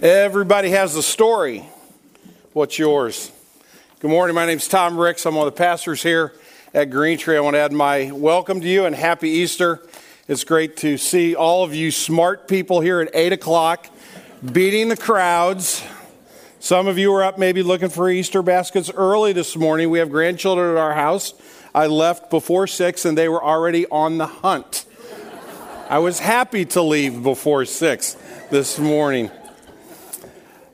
Everybody has a story. What's yours? Good morning. My name's Tom Ricks. I'm one of the pastors here at Green Tree. I want to add my welcome to you and happy Easter. It's great to see all of you smart people here at 8 o'clock beating the crowds. Some of you are up maybe looking for Easter baskets early this morning. We have grandchildren at our house. I left before 6 and they were already on the hunt. I was happy to leave before 6 this morning.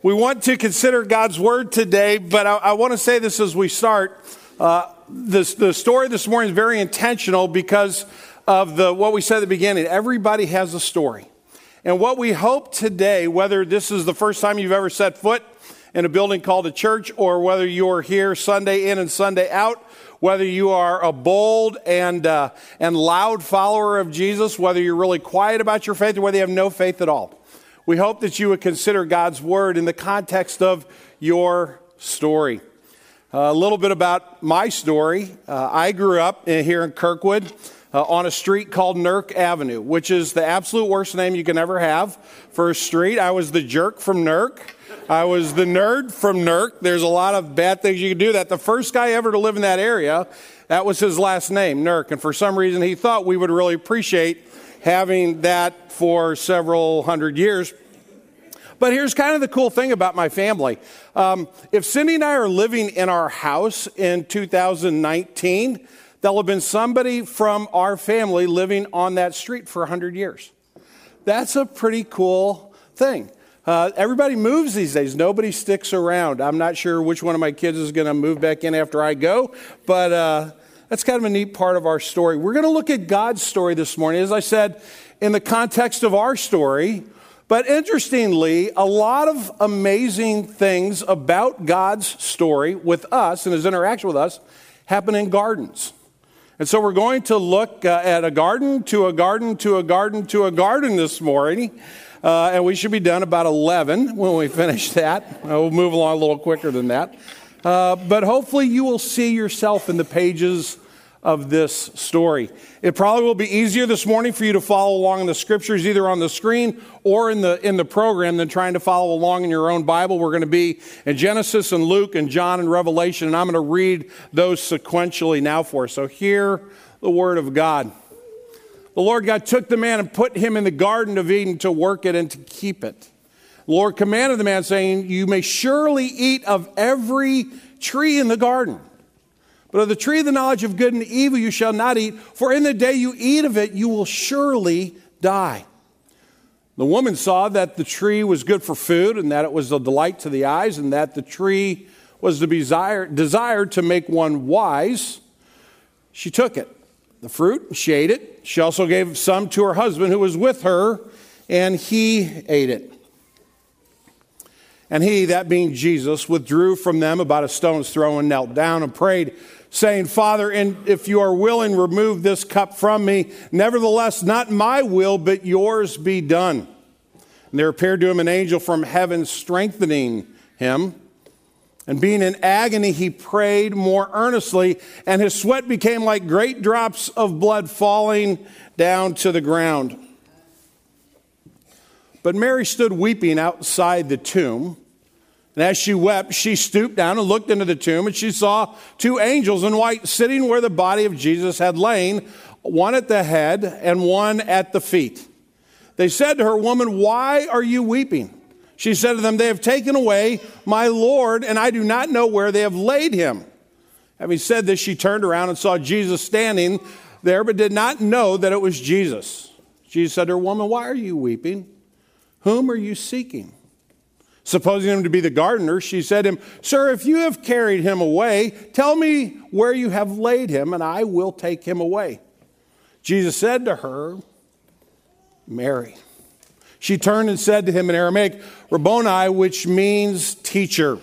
We want to consider God's Word today, but I, I want to say this as we start. Uh, this, the story this morning is very intentional because of the, what we said at the beginning. Everybody has a story. And what we hope today, whether this is the first time you've ever set foot in a building called a church, or whether you're here Sunday in and Sunday out, whether you are a bold and, uh, and loud follower of Jesus, whether you're really quiet about your faith, or whether you have no faith at all we hope that you would consider God's word in the context of your story. Uh, a little bit about my story. Uh, I grew up in, here in Kirkwood uh, on a street called Nurk Avenue, which is the absolute worst name you can ever have for a street. I was the jerk from Nurk. I was the nerd from Nurk. There's a lot of bad things you can do. That the first guy ever to live in that area, that was his last name, Nurk. And for some reason, he thought we would really appreciate having that for several hundred years. But here's kind of the cool thing about my family. Um, if Cindy and I are living in our house in 2019, there'll have been somebody from our family living on that street for 100 years. That's a pretty cool thing. Uh, everybody moves these days. Nobody sticks around. I'm not sure which one of my kids is going to move back in after I go, but uh, that's kind of a neat part of our story. We're going to look at God's story this morning. As I said, in the context of our story, but interestingly, a lot of amazing things about God's story with us and his interaction with us happen in gardens. And so we're going to look uh, at a garden to a garden to a garden to a garden this morning. Uh, and we should be done about 11 when we finish that. We'll move along a little quicker than that. Uh, but hopefully, you will see yourself in the pages of this story. It probably will be easier this morning for you to follow along in the scriptures, either on the screen or in the, in the program, than trying to follow along in your own Bible. We're going to be in Genesis and Luke and John and Revelation, and I'm going to read those sequentially now for us. So, hear the word of God. The Lord God took the man and put him in the Garden of Eden to work it and to keep it. The Lord commanded the man, saying, You may surely eat of every tree in the garden. But of the tree of the knowledge of good and evil you shall not eat, for in the day you eat of it, you will surely die. The woman saw that the tree was good for food, and that it was a delight to the eyes, and that the tree was the desire, desired, to make one wise. She took it, the fruit, and she ate it. She also gave some to her husband who was with her, and he ate it. And he, that being Jesus, withdrew from them about a stone's throw and knelt down and prayed saying, Father, if you are willing, remove this cup from me. Nevertheless, not my will, but yours be done. And there appeared to him an angel from heaven, strengthening him. And being in agony, he prayed more earnestly, and his sweat became like great drops of blood falling down to the ground. But Mary stood weeping outside the tomb. And as she wept, she stooped down and looked into the tomb, and she saw two angels in white sitting where the body of Jesus had lain, one at the head and one at the feet. They said to her, Woman, why are you weeping? She said to them, They have taken away my Lord, and I do not know where they have laid him. Having said this, she turned around and saw Jesus standing there, but did not know that it was Jesus. Jesus said to her, Woman, why are you weeping? Whom are you seeking? Supposing him to be the gardener, she said to him, Sir, if you have carried him away, tell me where you have laid him, and I will take him away. Jesus said to her, Mary. She turned and said to him in Aramaic, Rabboni, which means teacher.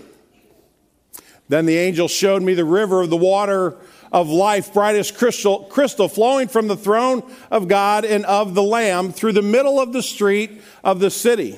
Then the angel showed me the river of the water of life, bright as crystal, crystal, flowing from the throne of God and of the Lamb through the middle of the street of the city.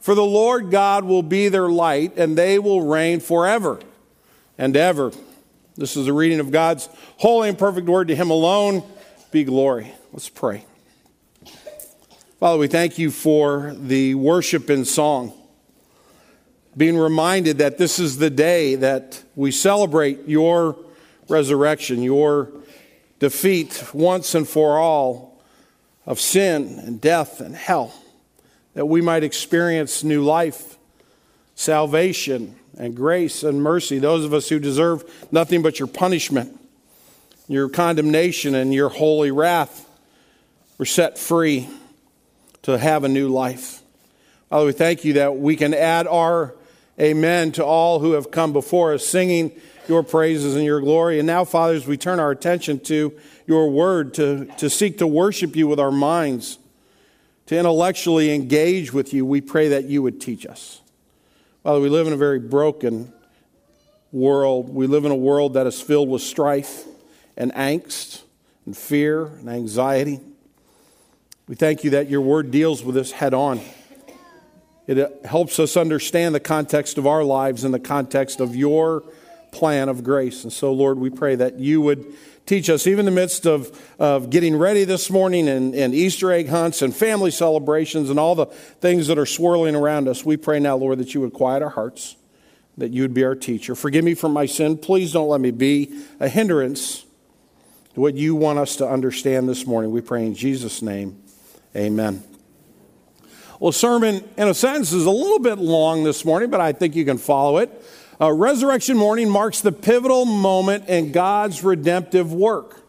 for the Lord God will be their light, and they will reign forever and ever. This is the reading of God's holy and perfect word. To him alone be glory. Let's pray. Father, we thank you for the worship and song. Being reminded that this is the day that we celebrate your resurrection, your defeat once and for all of sin and death and hell, that we might experience new life, salvation, and grace and mercy. Those of us who deserve nothing but your punishment, your condemnation, and your holy wrath were set free to have a new life. Father, we thank you that we can add our amen to all who have come before us, singing your praises and your glory. And now, fathers, we turn our attention to your word to, to seek to worship you with our minds, to intellectually engage with you. We pray that you would teach us. Father, we live in a very broken world. We live in a world that is filled with strife and angst and fear and anxiety. We thank you that your word deals with this head on. It helps us understand the context of our lives in the context of your plan of grace. And so, Lord, we pray that you would teach us, even in the midst of, of getting ready this morning and, and Easter egg hunts and family celebrations and all the things that are swirling around us. We pray now, Lord, that you would quiet our hearts, that you would be our teacher. Forgive me for my sin. Please don't let me be a hindrance to what you want us to understand this morning. We pray in Jesus' name. Amen. Well, sermon, in a sense, is a little bit long this morning, but I think you can follow it. Uh, Resurrection morning marks the pivotal moment in God's redemptive work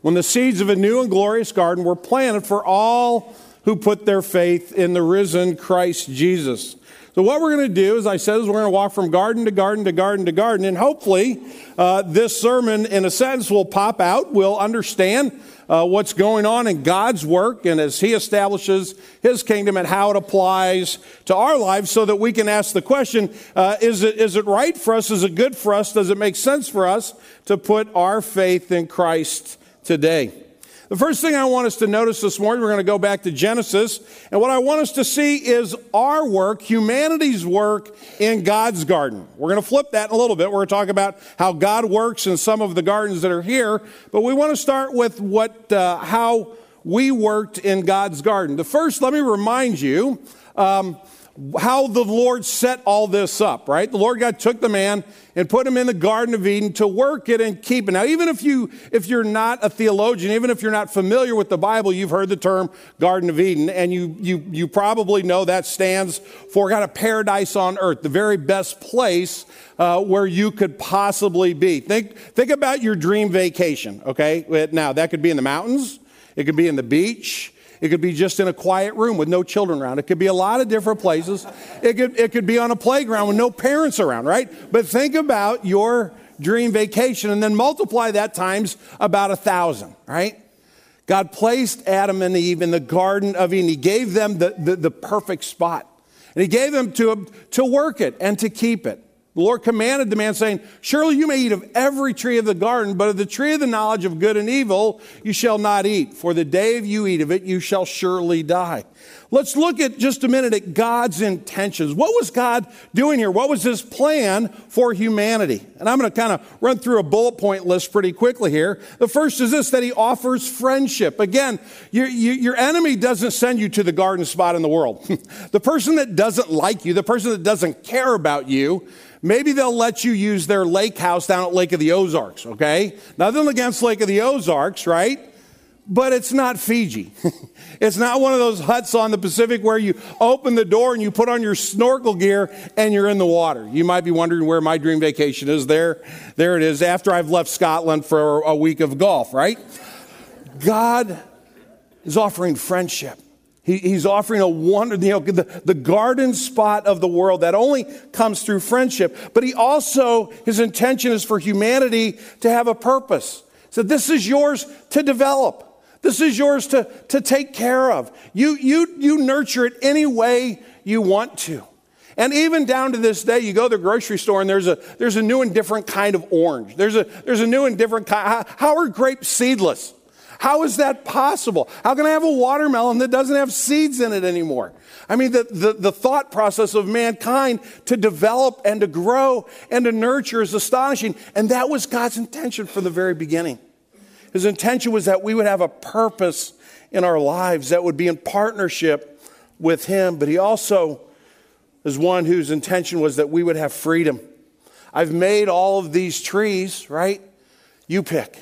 when the seeds of a new and glorious garden were planted for all who put their faith in the risen Christ Jesus. So, what we're going to do, as I said, is we're going to walk from garden to garden to garden to garden, and hopefully, uh, this sermon, in a sense, will pop out. We'll understand uh, what's going on in God's work and as He establishes His kingdom and how it applies to our lives so that we can ask the question uh, is, it, is it right for us? Is it good for us? Does it make sense for us to put our faith in Christ today? The first thing I want us to notice this morning, we're going to go back to Genesis, and what I want us to see is our work, humanity's work in God's garden. We're going to flip that in a little bit. We're going to talk about how God works in some of the gardens that are here, but we want to start with what, uh, how we worked in God's garden. The first, let me remind you. Um, how the Lord set all this up, right? The Lord God took the man and put him in the Garden of Eden to work it and keep it. Now, even if you if you're not a theologian, even if you're not familiar with the Bible, you've heard the term Garden of Eden, and you you you probably know that stands for kind of paradise on earth, the very best place uh, where you could possibly be. Think think about your dream vacation. Okay, now that could be in the mountains, it could be in the beach. It could be just in a quiet room with no children around. It could be a lot of different places. It could, it could be on a playground with no parents around, right? But think about your dream vacation and then multiply that times about a thousand, right? God placed Adam and Eve in the Garden of Eden. He gave them the, the, the perfect spot. And He gave them to, to work it and to keep it. The Lord commanded the man, saying, Surely you may eat of every tree of the garden, but of the tree of the knowledge of good and evil you shall not eat. For the day you eat of it, you shall surely die. Let's look at just a minute at God's intentions. What was God doing here? What was his plan for humanity? And I'm going to kind of run through a bullet point list pretty quickly here. The first is this that he offers friendship. Again, your, your enemy doesn't send you to the garden spot in the world. the person that doesn't like you, the person that doesn't care about you, Maybe they'll let you use their lake house down at Lake of the Ozarks, okay? Nothing against Lake of the Ozarks, right? But it's not Fiji. it's not one of those huts on the Pacific where you open the door and you put on your snorkel gear and you're in the water. You might be wondering where my dream vacation is. There, there it is after I've left Scotland for a week of golf, right? God is offering friendship. He, he's offering a wonder, you know, the, the garden spot of the world that only comes through friendship. But he also, his intention is for humanity to have a purpose. So this is yours to develop. This is yours to, to take care of. You, you, you nurture it any way you want to. And even down to this day, you go to the grocery store and there's a, there's a new and different kind of orange. There's a, there's a new and different kind. How, how are grapes seedless? How is that possible? How can I have a watermelon that doesn't have seeds in it anymore? I mean, the, the, the, thought process of mankind to develop and to grow and to nurture is astonishing. And that was God's intention from the very beginning. His intention was that we would have a purpose in our lives that would be in partnership with Him. But He also is one whose intention was that we would have freedom. I've made all of these trees, right? You pick.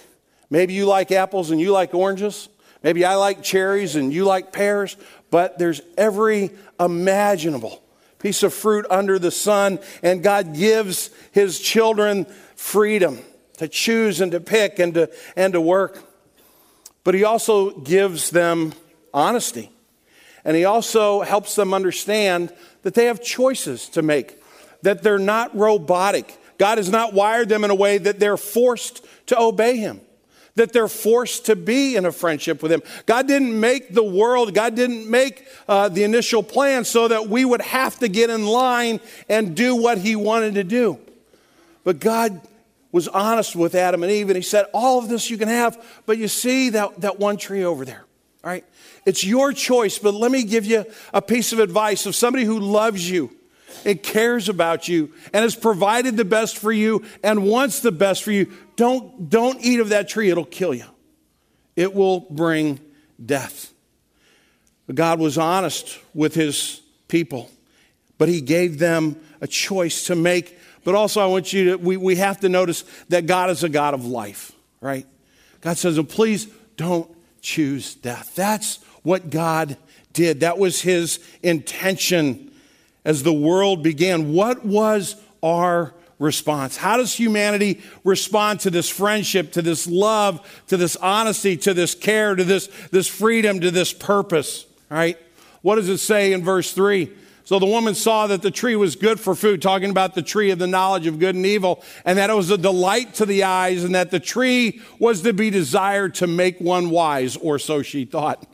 Maybe you like apples and you like oranges. Maybe I like cherries and you like pears, but there's every imaginable piece of fruit under the sun, and God gives His children freedom to choose and to pick and to, and to work. But He also gives them honesty, and He also helps them understand that they have choices to make, that they're not robotic. God has not wired them in a way that they're forced to obey Him that they're forced to be in a friendship with Him. God didn't make the world, God didn't make uh, the initial plan so that we would have to get in line and do what He wanted to do. But God was honest with Adam and Eve, and He said, All of this you can have, but you see that, that one tree over there, all right? It's your choice, but let me give you a piece of advice of somebody who loves you and cares about you and has provided the best for you and wants the best for you. Don't, don't eat of that tree, it'll kill you. It will bring death. God was honest with his people, but he gave them a choice to make. But also, I want you to, we, we have to notice that God is a God of life, right? God says, oh, please don't choose death. That's what God did. That was his intention as the world began, what was our response? How does humanity respond to this friendship, to this love, to this honesty, to this care, to this, this freedom, to this purpose? Right? What does it say in verse 3? So the woman saw that the tree was good for food, talking about the tree of the knowledge of good and evil, and that it was a delight to the eyes, and that the tree was to be desired to make one wise, or so she thought.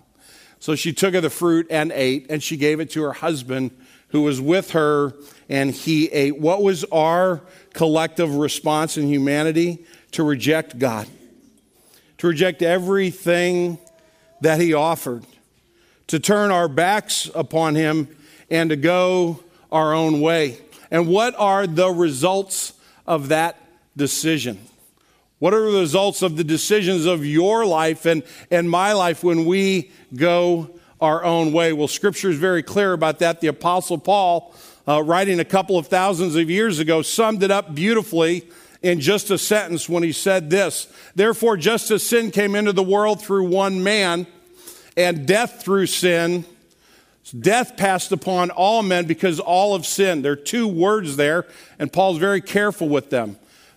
So she took of the fruit and ate, and she gave it to her husband who was with her, and he ate. What was our collective response in humanity? To reject God, to reject everything that he offered, to turn our backs upon him, and to go our own way. And what are the results of that decision? What are the results of the decisions of your life and, and my life when we go our own way. Well, Scripture is very clear about that. The Apostle Paul, uh, writing a couple of thousands of years ago, summed it up beautifully in just a sentence when he said this Therefore, just as sin came into the world through one man, and death through sin, death passed upon all men because all have sinned. There are two words there, and Paul's very careful with them.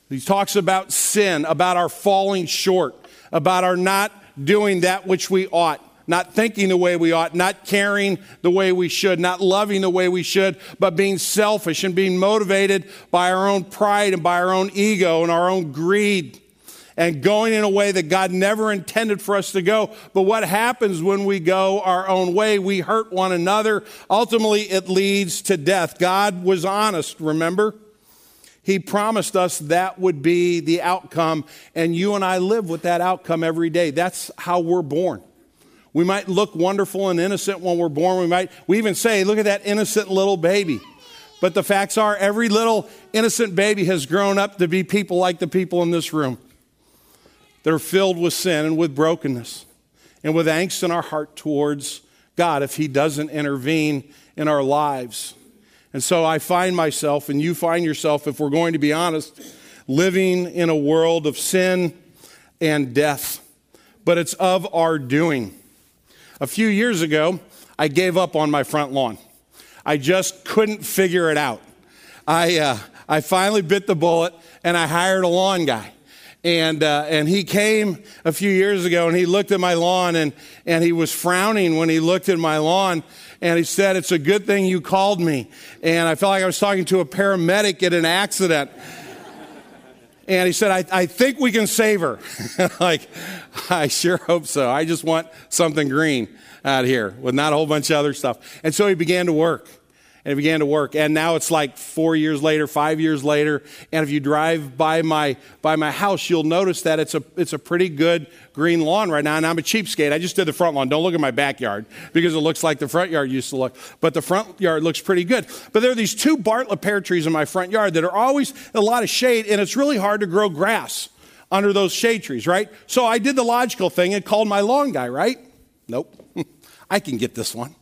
He talks about sin, about our falling short, about our not doing that which we ought not thinking the way we ought, not caring the way we should, not loving the way we should, but being selfish and being motivated by our own pride and by our own ego and our own greed and going in a way that God never intended for us to go. But what happens when we go our own way? We hurt one another. Ultimately, it leads to death. God was honest, remember? He promised us that would be the outcome, and you and I live with that outcome every day. That's how we're born. We might look wonderful and innocent when we're born. We might, we even say, look at that innocent little baby. But the facts are, every little innocent baby has grown up to be people like the people in this room. They're filled with sin and with brokenness and with angst in our heart towards God if He doesn't intervene in our lives. And so I find myself, and you find yourself, if we're going to be honest, living in a world of sin and death. But it's of our doing. A few years ago, I gave up on my front lawn. I just couldn't figure it out. I, uh, I finally bit the bullet and I hired a lawn guy. And, uh, and he came a few years ago and he looked at my lawn and, and he was frowning when he looked at my lawn. And he said, It's a good thing you called me. And I felt like I was talking to a paramedic at an accident. And he said, I, I think we can save her. like, I sure hope so. I just want something green out here with not a whole bunch of other stuff. And so he began to work. And it began to work. And now it's like four years later, five years later. And if you drive by my by my house, you'll notice that it's a it's a pretty good green lawn right now. And I'm a cheapskate. I just did the front lawn. Don't look at my backyard because it looks like the front yard used to look. But the front yard looks pretty good. But there are these two Bartlett pear trees in my front yard that are always a lot of shade, and it's really hard to grow grass under those shade trees, right? So I did the logical thing and called my lawn guy, right? Nope. I can get this one.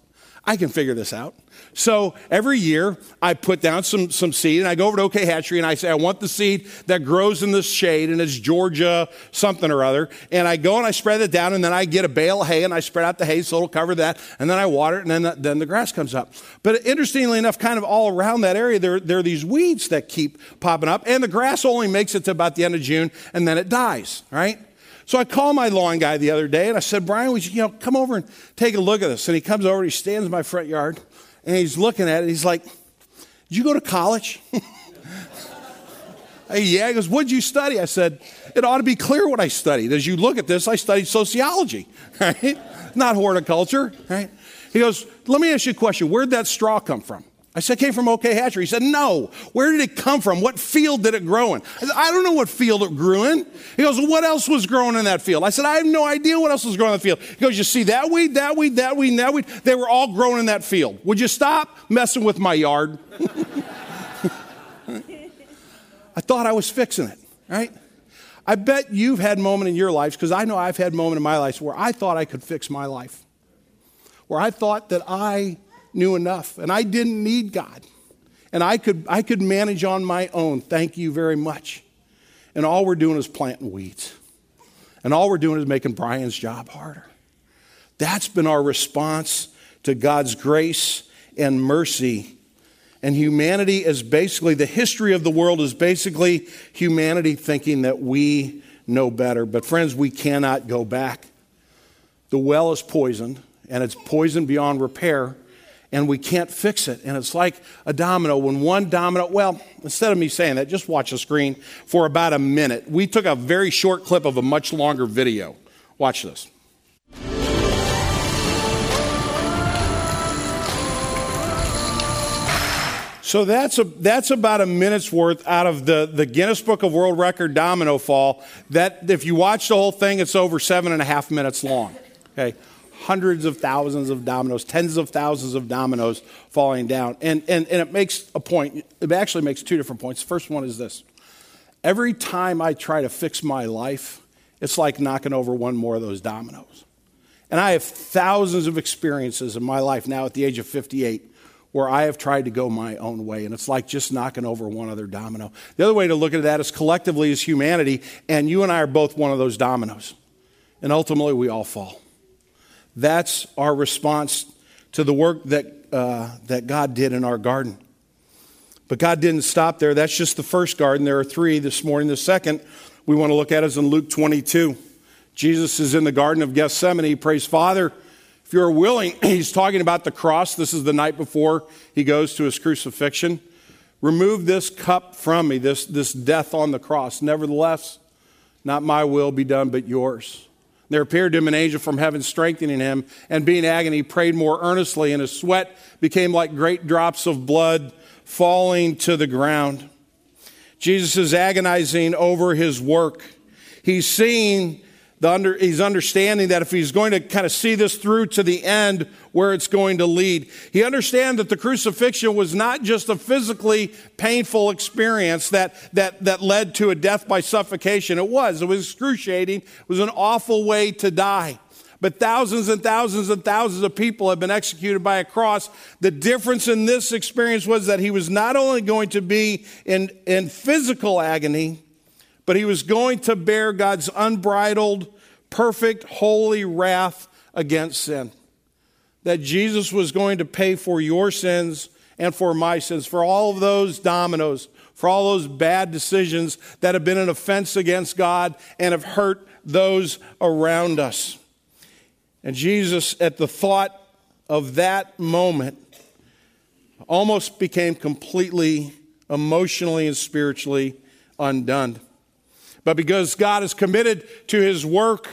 I can figure this out. So every year I put down some, some seed and I go over to OK Hatchery and I say, I want the seed that grows in this shade and it's Georgia something or other. And I go and I spread it down and then I get a bale of hay and I spread out the hay so it'll cover that. And then I water it and then the, then the grass comes up. But interestingly enough, kind of all around that area, there, there are these weeds that keep popping up and the grass only makes it to about the end of June and then it dies, right? So I called my lawn guy the other day and I said, Brian, would you, you know, come over and take a look at this? And he comes over, he stands in my front yard and he's looking at it. He's like, Did you go to college? hey, yeah. He goes, What'd you study? I said, It ought to be clear what I studied. As you look at this, I studied sociology, right? Not horticulture, right? He goes, Let me ask you a question. Where'd that straw come from? I said, came from OK Hatchery. He said, no. Where did it come from? What field did it grow in? I said, I don't know what field it grew in. He goes, well, what else was growing in that field? I said, I have no idea what else was growing in the field. He goes, you see that weed, that weed, that weed, that weed? They were all growing in that field. Would you stop messing with my yard? I thought I was fixing it, right? I bet you've had moment in your lives, because I know I've had moment in my life where I thought I could fix my life. Where I thought that I knew enough and I didn't need God. And I could, I could manage on my own. Thank you very much. And all we're doing is planting weeds. And all we're doing is making Brian's job harder. That's been our response to God's grace and mercy. And humanity is basically, the history of the world is basically humanity thinking that we know better. But friends, we cannot go back. The well is poisoned, and it's poisoned beyond repair and we can't fix it. And it's like a domino. When one domino, well, instead of me saying that, just watch the screen for about a minute. We took a very short clip of a much longer video. Watch this. So that's, a, that's about a minute's worth out of the, the Guinness Book of World Record domino fall. That if you watch the whole thing, it's over seven and a half minutes long. Okay, hundreds of thousands of dominoes, tens of thousands of dominoes falling down. And, and, and it makes a point, it actually makes two different points. The first one is this every time I try to fix my life, it's like knocking over one more of those dominoes. And I have thousands of experiences in my life now at the age of 58 where I have tried to go my own way, and it's like just knocking over one other domino. The other way to look at that is collectively as humanity, and you and I are both one of those dominoes. And ultimately, we all fall. That's our response to the work that, uh, that God did in our garden. But God didn't stop there. That's just the first garden. There are three this morning. The second we want to look at is in Luke 22. Jesus is in the Garden of Gethsemane. He prays, Father, if you're willing, he's talking about the cross. This is the night before he goes to his crucifixion. Remove this cup from me, this, this death on the cross. Nevertheless, not my will be done, but yours. There appeared to him an angel from heaven strengthening him, and being agony, he prayed more earnestly, and his sweat became like great drops of blood falling to the ground. Jesus is agonizing over his work. He's seeing under, he's understanding that if he's going to kind of see this through to the end where it's going to lead, he understands that the crucifixion was not just a physically painful experience that, that, that led to a death by suffocation. It was. It was excruciating. It was an awful way to die. But thousands and thousands and thousands of people have been executed by a cross. The difference in this experience was that he was not only going to be in, in physical agony, but he was going to bear God's unbridled, perfect, holy wrath against sin. That Jesus was going to pay for your sins and for my sins, for all of those dominoes, for all those bad decisions that have been an offense against God and have hurt those around us. And Jesus, at the thought of that moment, almost became completely emotionally and spiritually undone. But because God is committed to his work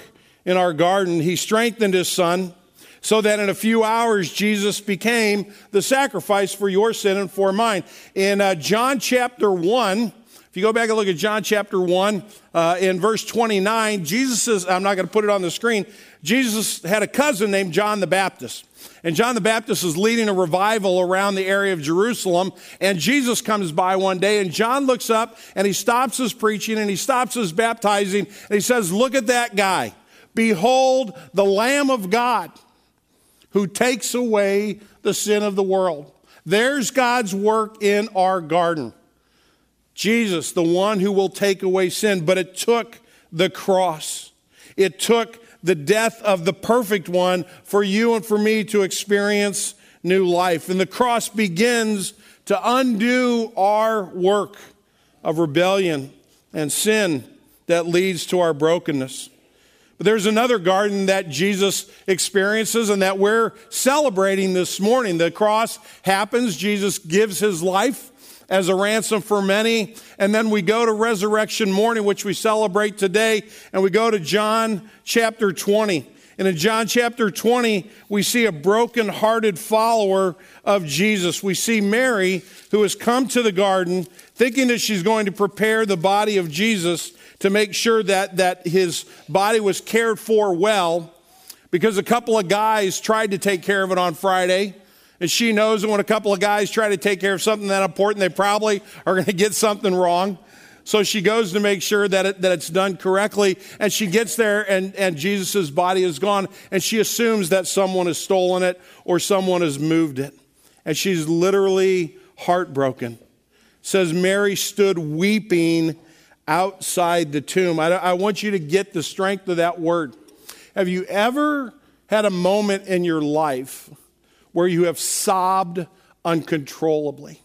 in our garden, he strengthened his son so that in a few hours Jesus became the sacrifice for your sin and for mine. In uh, John chapter 1, if you go back and look at John chapter 1, uh, in verse 29, Jesus says, I'm not going to put it on the screen, Jesus had a cousin named John the Baptist. And John the Baptist is leading a revival around the area of Jerusalem. And Jesus comes by one day, and John looks up and he stops his preaching and he stops his baptizing. And he says, Look at that guy. Behold, the Lamb of God who takes away the sin of the world. There's God's work in our garden. Jesus, the one who will take away sin, but it took the cross. It took the death of the perfect one for you and for me to experience new life. And the cross begins to undo our work of rebellion and sin that leads to our brokenness. But there's another garden that Jesus experiences and that we're celebrating this morning. The cross happens, Jesus gives his life as a ransom for many. And then we go to resurrection morning, which we celebrate today, and we go to John chapter 20. And in John chapter 20, we see a broken-hearted follower of Jesus. We see Mary, who has come to the garden thinking that she's going to prepare the body of Jesus to make sure that, that his body was cared for well because a couple of guys tried to take care of it on Friday. And she knows that when a couple of guys try to take care of something that important, they probably are going to get something wrong. So she goes to make sure that, it, that it's done correctly. And she gets there, and, and Jesus' body is gone. And she assumes that someone has stolen it or someone has moved it. And she's literally heartbroken. says Mary stood weeping outside the tomb. I, I want you to get the strength of that word. Have you ever had a moment in your life where you have sobbed uncontrollably,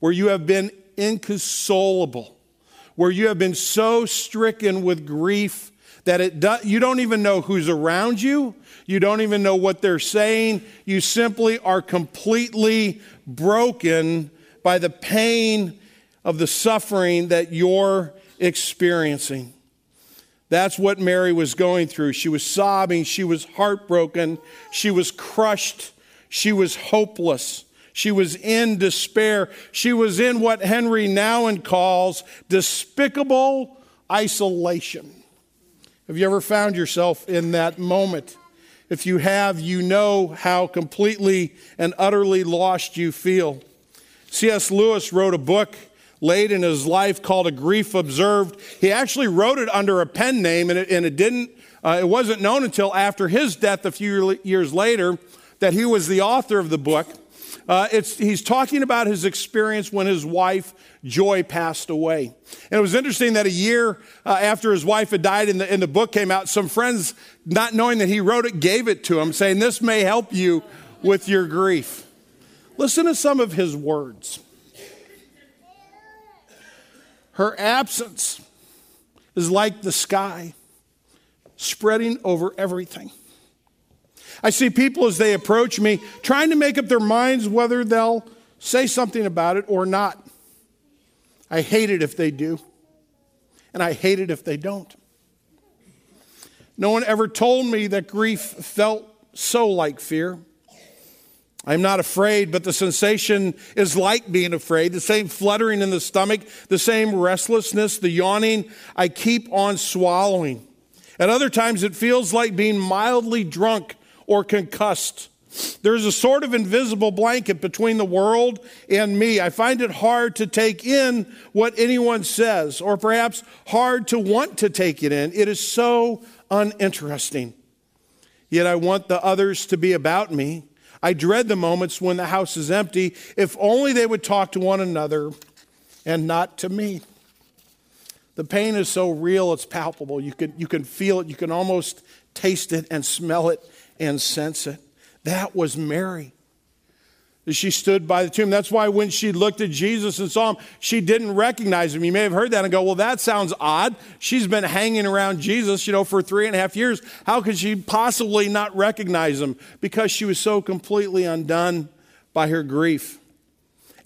where you have been inconsolable, where you have been so stricken with grief that it do, you don't even know who's around you, you don't even know what they're saying, you simply are completely broken by the pain of the suffering that you're experiencing. That's what Mary was going through. She was sobbing, she was heartbroken, she was crushed, she was hopeless. She was in despair. She was in what Henri Nouwen calls despicable isolation. Have you ever found yourself in that moment? If you have, you know how completely and utterly lost you feel. C.S. Lewis wrote a book late in his life called A Grief Observed. He actually wrote it under a pen name, and it, and it didn't, uh, it wasn't known until after his death a few years later that he was the author of the book. Uh, he's talking about his experience when his wife, Joy, passed away. And it was interesting that a year uh, after his wife had died and the, and the book came out, some friends, not knowing that he wrote it, gave it to him, saying, This may help you with your grief. Listen to some of his words. Her absence is like the sky spreading over everything. I see people as they approach me trying to make up their minds whether they'll say something about it or not. I hate it if they do, and I hate it if they don't. No one ever told me that grief felt so like fear. I'm not afraid, but the sensation is like being afraid. The same fluttering in the stomach, the same restlessness, the yawning. I keep on swallowing. At other times, it feels like being mildly drunk or concussed. There's a sort of invisible blanket between the world and me. I find it hard to take in what anyone says, or perhaps hard to want to take it in. It is so uninteresting. Yet I want the others to be about me. I dread the moments when the house is empty. If only they would talk to one another and not to me. The pain is so real, it's palpable. You can, you can feel it, you can almost taste it and smell it and sense it. That was Mary. She stood by the tomb. That's why when she looked at Jesus and saw him, she didn't recognize him. You may have heard that and go, well, that sounds odd. She's been hanging around Jesus, you know, for three and a half years. How could she possibly not recognize him? Because she was so completely undone by her grief.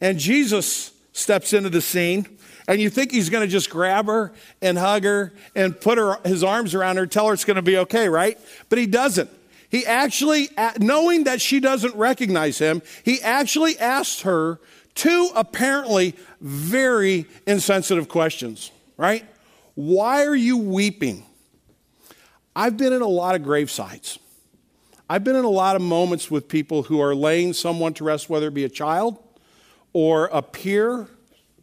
And Jesus steps into the scene, and you think he's going to just grab her and hug her and put her, his arms around her, tell her it's going to be okay, right? But he doesn't. He actually, knowing that she doesn't recognize him, he actually asked her two apparently very insensitive questions, right? Why are you weeping? I've been in a lot of gravesites. I've been in a lot of moments with people who are laying someone to rest, whether it be a child or a peer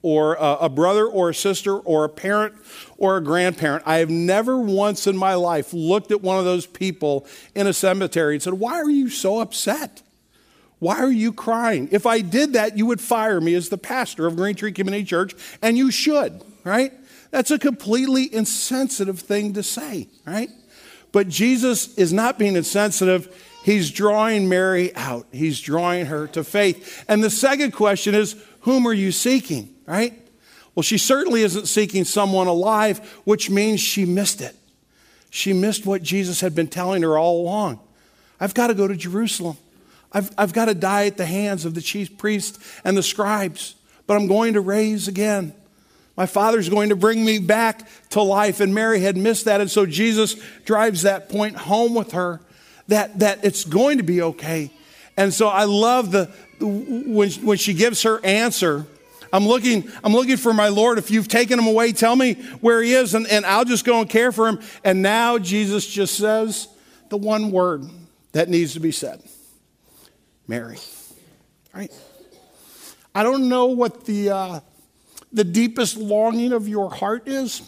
or a, a, brother or a sister or a parent or a grandparent. I have never once in my life looked at one of those people in a cemetery and said, Why are you so upset? Why are you crying? If I did that, you would fire me as the pastor of Green Tree Community Church, and you should, right? That's a completely insensitive thing to say, right? But Jesus is not being insensitive. He's drawing Mary out. He's drawing her to faith. And the second question is, whom are you seeking, right? Well, she certainly isn't seeking someone alive, which means she missed it. She missed what Jesus had been telling her all along. I've got to go to Jerusalem. I've, I've got to die at the hands of the chief priests and the scribes, but I'm going to raise again. My father's going to bring me back to life. And Mary had missed that. And so Jesus drives that point home with her that, that it's going to be okay. And so I love the, when, when she gives her answer. I'm looking, I'm looking for my Lord. If you've taken him away, tell me where he is, and, and I'll just go and care for him. And now Jesus just says the one word that needs to be said Mary. Right? I don't know what the, uh, the deepest longing of your heart is.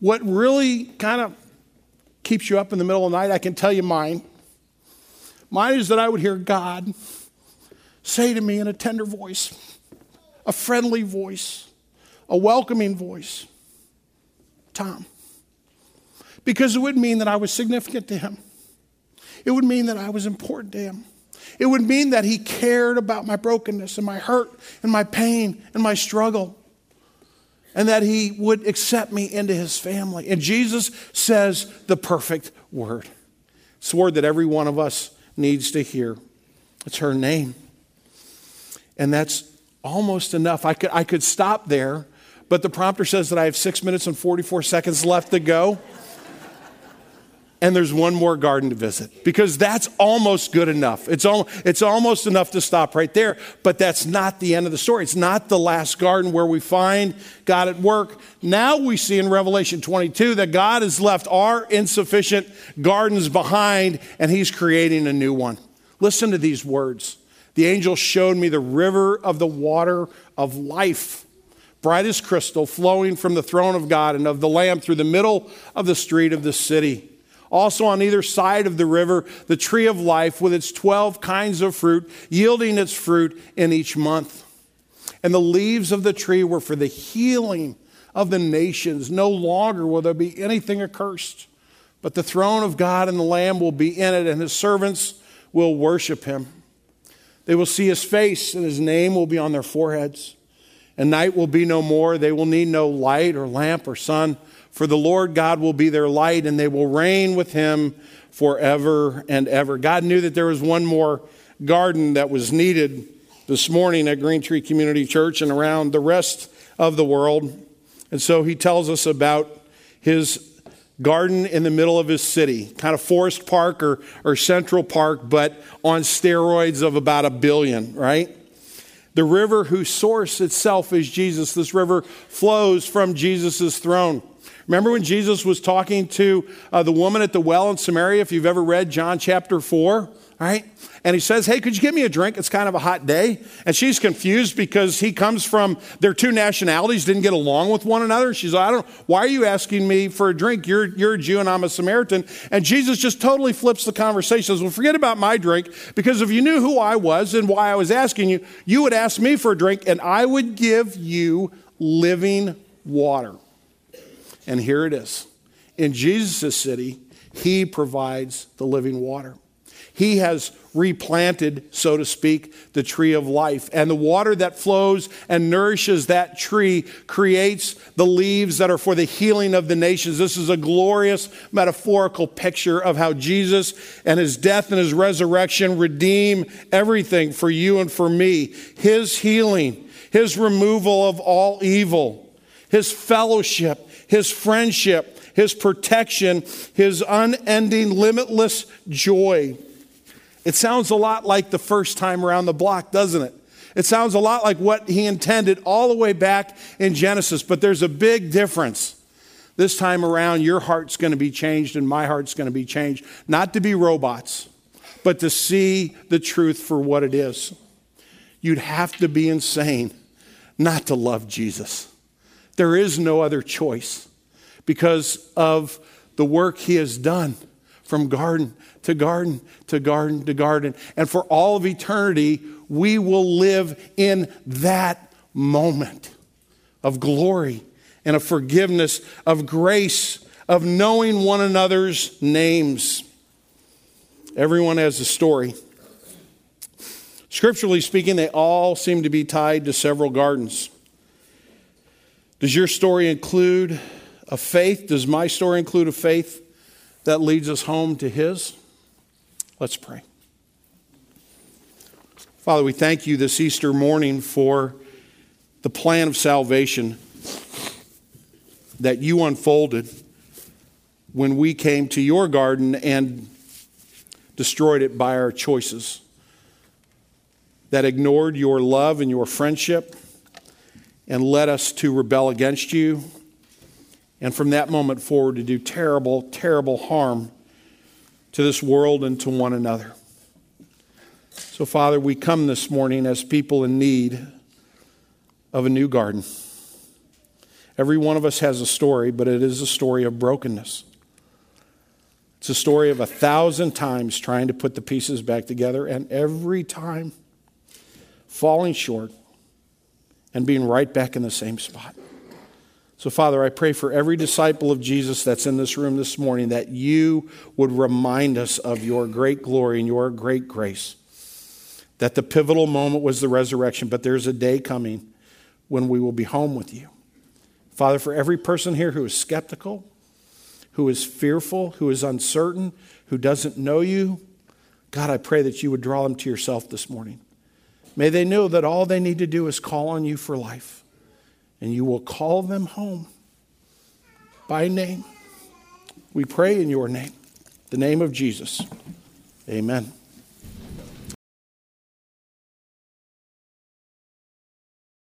What really kind of keeps you up in the middle of the night, I can tell you mine. Mine is that I would hear God say to me in a tender voice, a friendly voice, a welcoming voice, Tom. Because it would mean that I was significant to him. It would mean that I was important to him. It would mean that he cared about my brokenness and my hurt and my pain and my struggle. And that he would accept me into his family. And Jesus says the perfect word. It's a word that every one of us needs to hear. It's her name. And that's almost enough. I could, I could stop there, but the prompter says that I have six minutes and 44 seconds left to go and there's one more garden to visit because that's almost good enough. It's, al- it's almost enough to stop right there, but that's not the end of the story. It's not the last garden where we find God at work. Now we see in Revelation 22 that God has left our insufficient gardens behind and He's creating a new one. Listen to these words. The angel showed me the river of the water of life bright as crystal, flowing from the throne of God and of the Lamb through the middle of the street of the city. Also, on either side of the river, the tree of life with its 12 kinds of fruit, yielding its fruit in each month. And the leaves of the tree were for the healing of the nations. No longer will there be anything accursed, but the throne of God and the Lamb will be in it, and his servants will worship him. They will see his face, and his name will be on their foreheads. And night will be no more. They will need no light or lamp or sun for the Lord God will be their light, and they will reign with him forever and ever. God knew that there was one more garden that was needed this morning at Green Tree Community Church and around the rest of the world. And so he tells us about his garden in the middle of his city, kind of Forest Park or, or Central Park, but on steroids of about a billion, right? The river whose source itself is Jesus. This river flows from Jesus' throne. Remember when Jesus was talking to uh, the woman at the well in Samaria, if you've ever read John chapter 4, right? And he says, Hey, could you give me a drink? It's kind of a hot day. And she's confused because he comes from their two nationalities, didn't get along with one another. She's like, I don't why are you asking me for a drink? You're, you're a Jew and I'm a Samaritan. And Jesus just totally flips the conversation. Says, Well, forget about my drink, because if you knew who I was and why I was asking you, you would ask me for a drink, and I would give you living water. And here it is. In Jesus' city, he provides the living water. He has replanted, so to speak, the tree of life. And the water that flows and nourishes that tree creates the leaves that are for the healing of the nations. This is a glorious metaphorical picture of how Jesus and his death and his resurrection redeem everything for you and for me. His healing, his removal of all evil, his fellowship, his friendship, his protection, his unending, limitless joy. It sounds a lot like the first time around the block, doesn't it? It sounds a lot like what he intended all the way back in Genesis, but there's a big difference. This time around, your heart's going to be changed and my heart's going to be changed. Not to be robots, but to see the truth for what it is. You'd have to be insane not to love Jesus. There is no other choice because of the work he has done from garden to garden to garden to garden. And for all of eternity, we will live in that moment of glory and of forgiveness, of grace, of knowing one another's names. Everyone has a story. Scripturally speaking, they all seem to be tied to several gardens. Does your story include a faith? Does my story include a faith that leads us home to His? Let's pray. Father, we thank you this Easter morning for the plan of salvation that you unfolded when we came to your garden and destroyed it by our choices that ignored your love and your friendship and led us to rebel against you and from that moment forward to do terrible, terrible harm to this world and to one another. So, Father, we come this morning as people in need of a new garden. Every one of us has a story, but it is a story of brokenness. It's a story of a thousand times trying to put the pieces back together, and every time falling short and being right back in the same spot. So, Father, I pray for every disciple of Jesus that's in this room this morning that you would remind us of your great glory and your great grace. That the pivotal moment was the resurrection, but there's a day coming when we will be home with you. Father, for every person here who is skeptical, who is fearful, who is uncertain, who doesn't know you, God, I pray that you would draw them to yourself this morning. May they know that all they need to do is call on you for life, and you will call them home by name. We pray in your name, the name of Jesus. Amen.